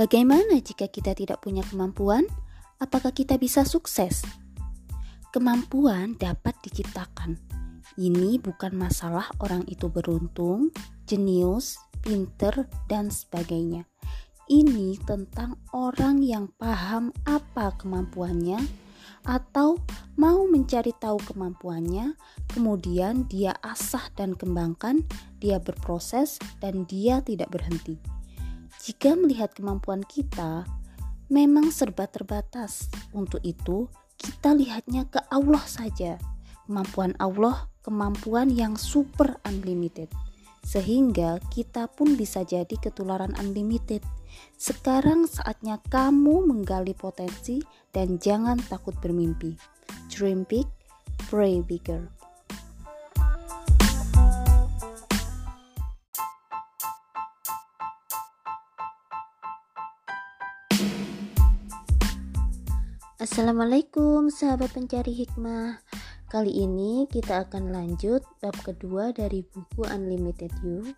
Bagaimana jika kita tidak punya kemampuan? Apakah kita bisa sukses? Kemampuan dapat diciptakan. Ini bukan masalah orang itu beruntung, jenius, pinter, dan sebagainya. Ini tentang orang yang paham apa kemampuannya atau mau mencari tahu kemampuannya, kemudian dia asah dan kembangkan, dia berproses, dan dia tidak berhenti. Jika melihat kemampuan kita, memang serba terbatas. Untuk itu, kita lihatnya ke Allah saja. Kemampuan Allah, kemampuan yang super unlimited. Sehingga kita pun bisa jadi ketularan unlimited. Sekarang saatnya kamu menggali potensi dan jangan takut bermimpi. Dream big, pray bigger. Assalamualaikum sahabat pencari hikmah Kali ini kita akan lanjut bab kedua dari buku Unlimited You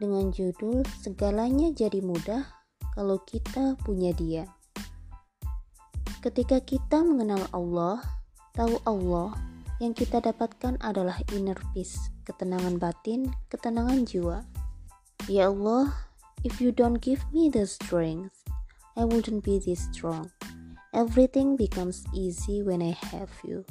Dengan judul Segalanya Jadi Mudah Kalau Kita Punya Dia Ketika kita mengenal Allah, tahu Allah, yang kita dapatkan adalah inner peace, ketenangan batin, ketenangan jiwa. Ya Allah, if you don't give me the strength, I wouldn't be this strong. Everything becomes easy when I have you.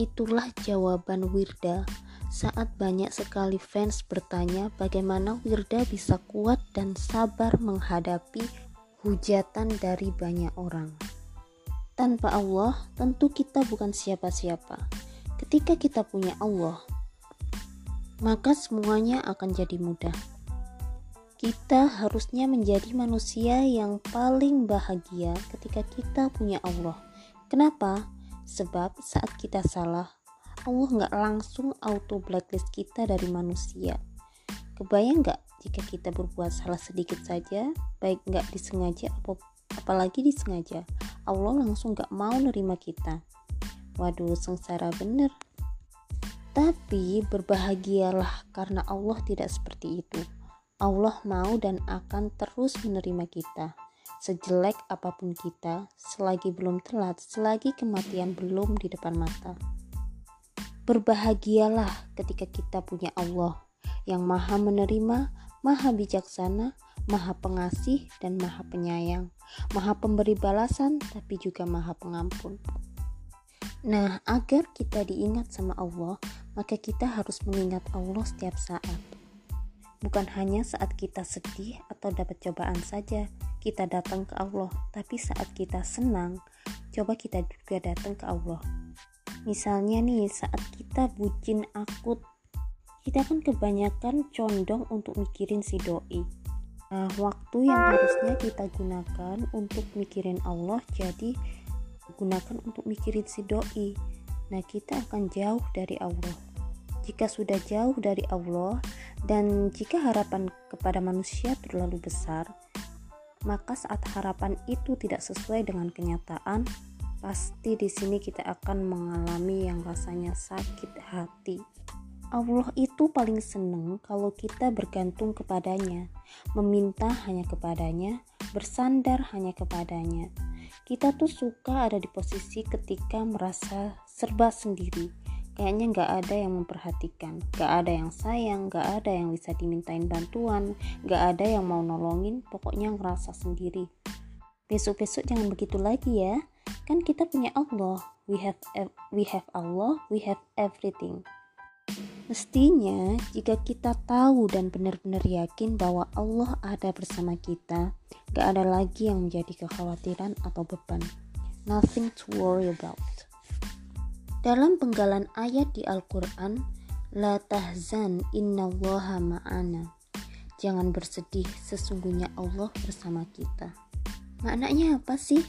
Itulah jawaban Wirda saat banyak sekali fans bertanya bagaimana Wirda bisa kuat dan sabar menghadapi hujatan dari banyak orang. Tanpa Allah, tentu kita bukan siapa-siapa. Ketika kita punya Allah, maka semuanya akan jadi mudah. Kita harusnya menjadi manusia yang paling bahagia ketika kita punya Allah. Kenapa? Sebab saat kita salah, Allah nggak langsung auto blacklist kita dari manusia. Kebayang nggak jika kita berbuat salah sedikit saja, baik nggak disengaja apalagi disengaja, Allah langsung nggak mau nerima kita. Waduh, sengsara bener. Tapi berbahagialah karena Allah tidak seperti itu. Allah mau dan akan terus menerima kita. Sejelek apa pun kita, selagi belum telat, selagi kematian belum di depan mata. Berbahagialah ketika kita punya Allah yang Maha Menerima, Maha Bijaksana, Maha Pengasih, dan Maha Penyayang, Maha Pemberi balasan, tapi juga Maha Pengampun. Nah, agar kita diingat sama Allah, maka kita harus mengingat Allah setiap saat Bukan hanya saat kita sedih atau dapat cobaan saja kita datang ke Allah, tapi saat kita senang, coba kita juga datang ke Allah. Misalnya nih, saat kita bucin akut, kita kan kebanyakan condong untuk mikirin si doi. Nah, waktu yang harusnya kita gunakan untuk mikirin Allah, jadi gunakan untuk mikirin si doi. Nah, kita akan jauh dari Allah. Jika sudah jauh dari Allah, dan jika harapan kepada manusia terlalu besar, maka saat harapan itu tidak sesuai dengan kenyataan, pasti di sini kita akan mengalami yang rasanya sakit hati. Allah itu paling senang kalau kita bergantung kepadanya, meminta hanya kepadanya, bersandar hanya kepadanya. Kita tuh suka ada di posisi ketika merasa serba sendiri, kayaknya nggak ada yang memperhatikan. Nggak ada yang sayang nggak ada yang bisa dimintain bantuan nggak ada yang mau nolongin pokoknya ngerasa sendiri. Besok-besok jangan begitu lagi ya. Kan kita punya Allah. We have we have Allah we have everything. Mestinya, jika kita tahu dan benar-benar yakin bahwa Allah ada bersama kita, gak ada lagi yang menjadi kekhawatiran atau beban. Nothing to worry about. Dalam penggalan ayat di Al-Quran, La tahzan innallaha ma'ana. Jangan bersedih, sesungguhnya Allah bersama kita. Maknanya apa sih?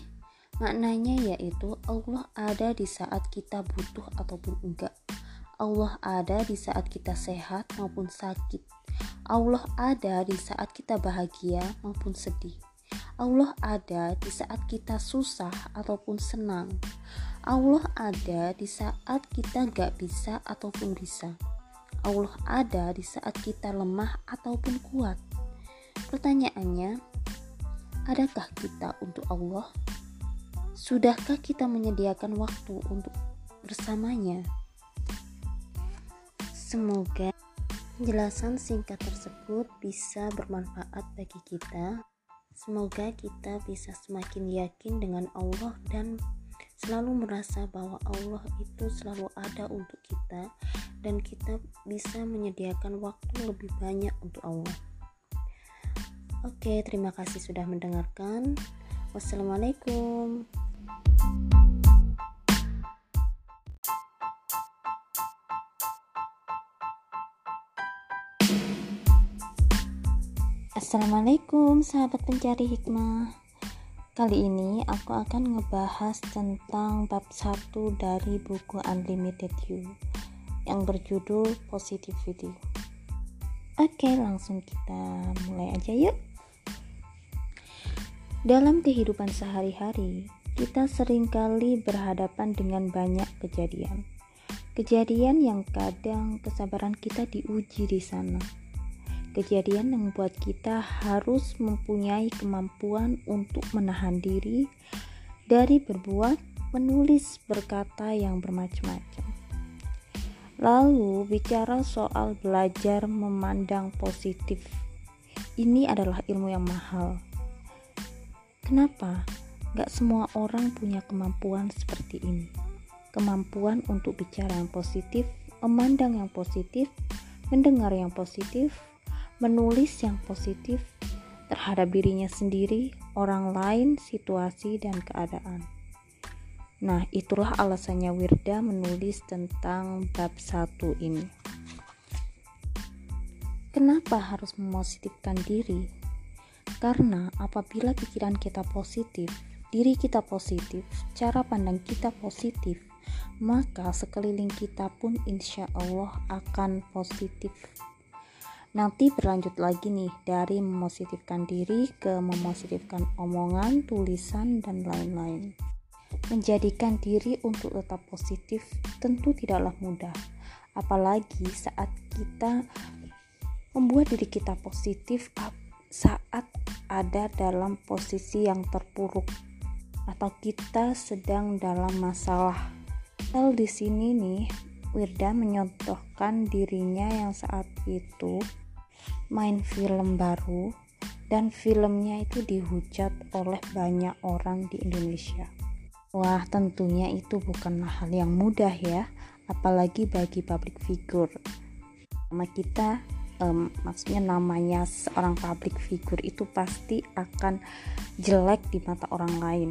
Maknanya yaitu Allah ada di saat kita butuh ataupun enggak. Allah ada di saat kita sehat maupun sakit. Allah ada di saat kita bahagia maupun sedih. Allah ada di saat kita susah ataupun senang. Allah ada di saat kita gak bisa ataupun bisa. Allah ada di saat kita lemah ataupun kuat. Pertanyaannya, Adakah kita untuk Allah? Sudahkah kita menyediakan waktu untuk bersamanya? Semoga penjelasan singkat tersebut bisa bermanfaat bagi kita. Semoga kita bisa semakin yakin dengan Allah dan selalu merasa bahwa Allah itu selalu ada untuk kita dan kita bisa menyediakan waktu lebih banyak untuk Allah. Oke, terima kasih sudah mendengarkan. Wassalamualaikum. Assalamualaikum sahabat pencari hikmah Kali ini aku akan ngebahas tentang bab 1 dari buku Unlimited You yang berjudul Positivity. Oke langsung kita mulai aja yuk. Dalam kehidupan sehari-hari kita sering kali berhadapan dengan banyak kejadian. Kejadian yang kadang kesabaran kita diuji di sana kejadian yang membuat kita harus mempunyai kemampuan untuk menahan diri dari berbuat, menulis, berkata yang bermacam-macam. Lalu, bicara soal belajar memandang positif, ini adalah ilmu yang mahal. Kenapa? Gak semua orang punya kemampuan seperti ini. Kemampuan untuk bicara yang positif, memandang yang positif, mendengar yang positif, menulis yang positif terhadap dirinya sendiri, orang lain, situasi, dan keadaan. Nah, itulah alasannya Wirda menulis tentang bab satu ini. Kenapa harus mempositifkan diri? Karena apabila pikiran kita positif, diri kita positif, cara pandang kita positif, maka sekeliling kita pun insya Allah akan positif Nanti berlanjut lagi nih dari memositifkan diri ke memositifkan omongan, tulisan, dan lain-lain. Menjadikan diri untuk tetap positif tentu tidaklah mudah, apalagi saat kita membuat diri kita positif saat ada dalam posisi yang terpuruk atau kita sedang dalam masalah. Hal di sini nih, Wirda menyontohkan dirinya yang saat itu main film baru dan filmnya itu dihujat oleh banyak orang di Indonesia. Wah, tentunya itu bukanlah hal yang mudah ya, apalagi bagi public figure. Nama kita, um, maksudnya namanya seorang public figure itu pasti akan jelek di mata orang lain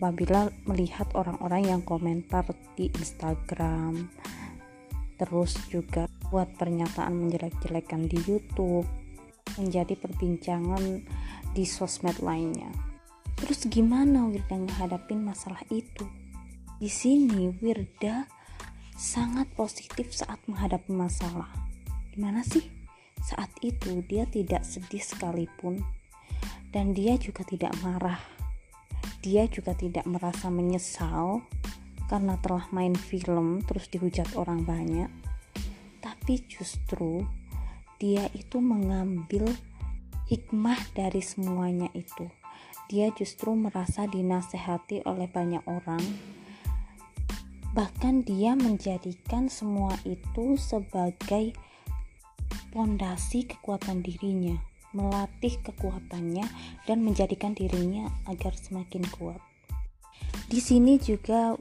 apabila melihat orang-orang yang komentar di Instagram, terus juga buat pernyataan menjelek-jelekan di YouTube, menjadi perbincangan di sosmed lainnya. Terus gimana Wirda menghadapi masalah itu? Di sini Wirda sangat positif saat menghadapi masalah. Gimana sih? Saat itu dia tidak sedih sekalipun dan dia juga tidak marah. Dia juga tidak merasa menyesal karena telah main film terus dihujat orang banyak tapi justru dia itu mengambil hikmah dari semuanya itu. Dia justru merasa dinasehati oleh banyak orang. Bahkan dia menjadikan semua itu sebagai pondasi kekuatan dirinya, melatih kekuatannya dan menjadikan dirinya agar semakin kuat. Di sini juga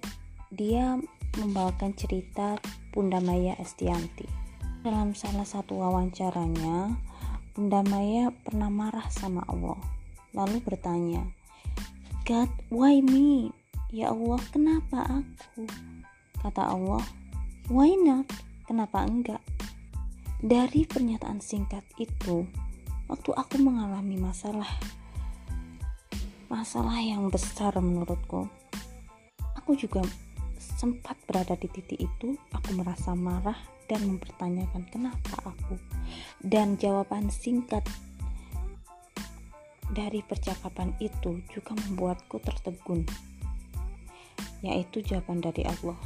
dia membawakan cerita Bunda Maya Estianti. Dalam salah satu wawancaranya, Bunda Maya pernah marah sama Allah, lalu bertanya, God, why me? Ya Allah, kenapa aku? Kata Allah, why not? Kenapa enggak? Dari pernyataan singkat itu, waktu aku mengalami masalah, masalah yang besar menurutku, aku juga sempat berada di titik itu, aku merasa marah dan mempertanyakan kenapa aku. Dan jawaban singkat dari percakapan itu juga membuatku tertegun. Yaitu jawaban dari Allah.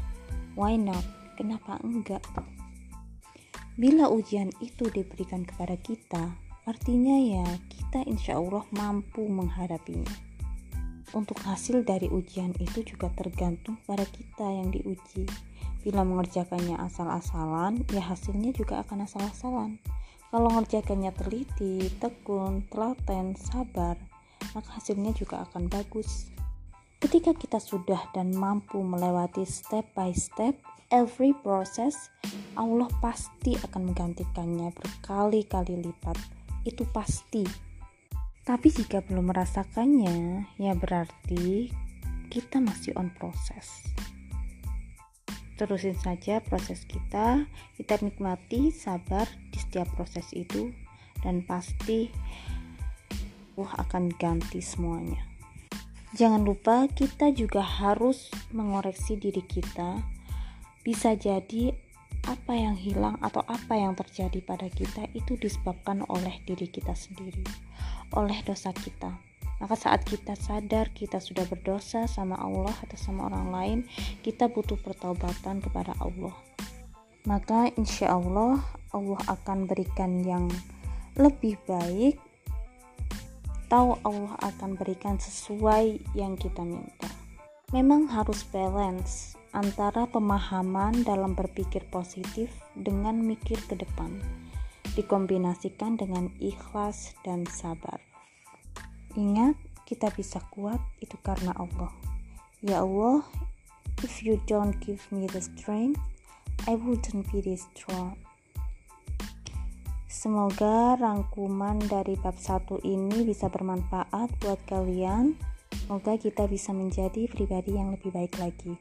Why not? Kenapa enggak? Bila ujian itu diberikan kepada kita, Artinya ya kita insya Allah mampu menghadapinya. Untuk hasil dari ujian itu juga tergantung pada kita yang diuji. Bila mengerjakannya asal-asalan, ya hasilnya juga akan asal-asalan. Kalau mengerjakannya teliti, tekun, telaten, sabar, maka hasilnya juga akan bagus. Ketika kita sudah dan mampu melewati step by step every process, Allah pasti akan menggantikannya berkali-kali lipat. Itu pasti. Tapi jika belum merasakannya, ya berarti kita masih on proses. Terusin saja proses kita, kita nikmati, sabar di setiap proses itu, dan pasti Allah akan ganti semuanya. Jangan lupa kita juga harus mengoreksi diri kita. Bisa jadi apa yang hilang atau apa yang terjadi pada kita itu disebabkan oleh diri kita sendiri, oleh dosa kita. Maka saat kita sadar kita sudah berdosa sama Allah atau sama orang lain, kita butuh pertobatan kepada Allah. Maka insya Allah Allah akan berikan yang lebih baik. Tahu Allah akan berikan sesuai yang kita minta. Memang harus balance antara pemahaman dalam berpikir positif dengan mikir ke depan, dikombinasikan dengan ikhlas dan sabar. Ingat, kita bisa kuat itu karena Allah. Ya Allah, if you don't give me the strength, I wouldn't be this strong. Semoga rangkuman dari bab satu ini bisa bermanfaat buat kalian. Semoga kita bisa menjadi pribadi yang lebih baik lagi.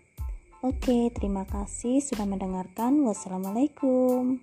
Oke, terima kasih sudah mendengarkan. Wassalamualaikum.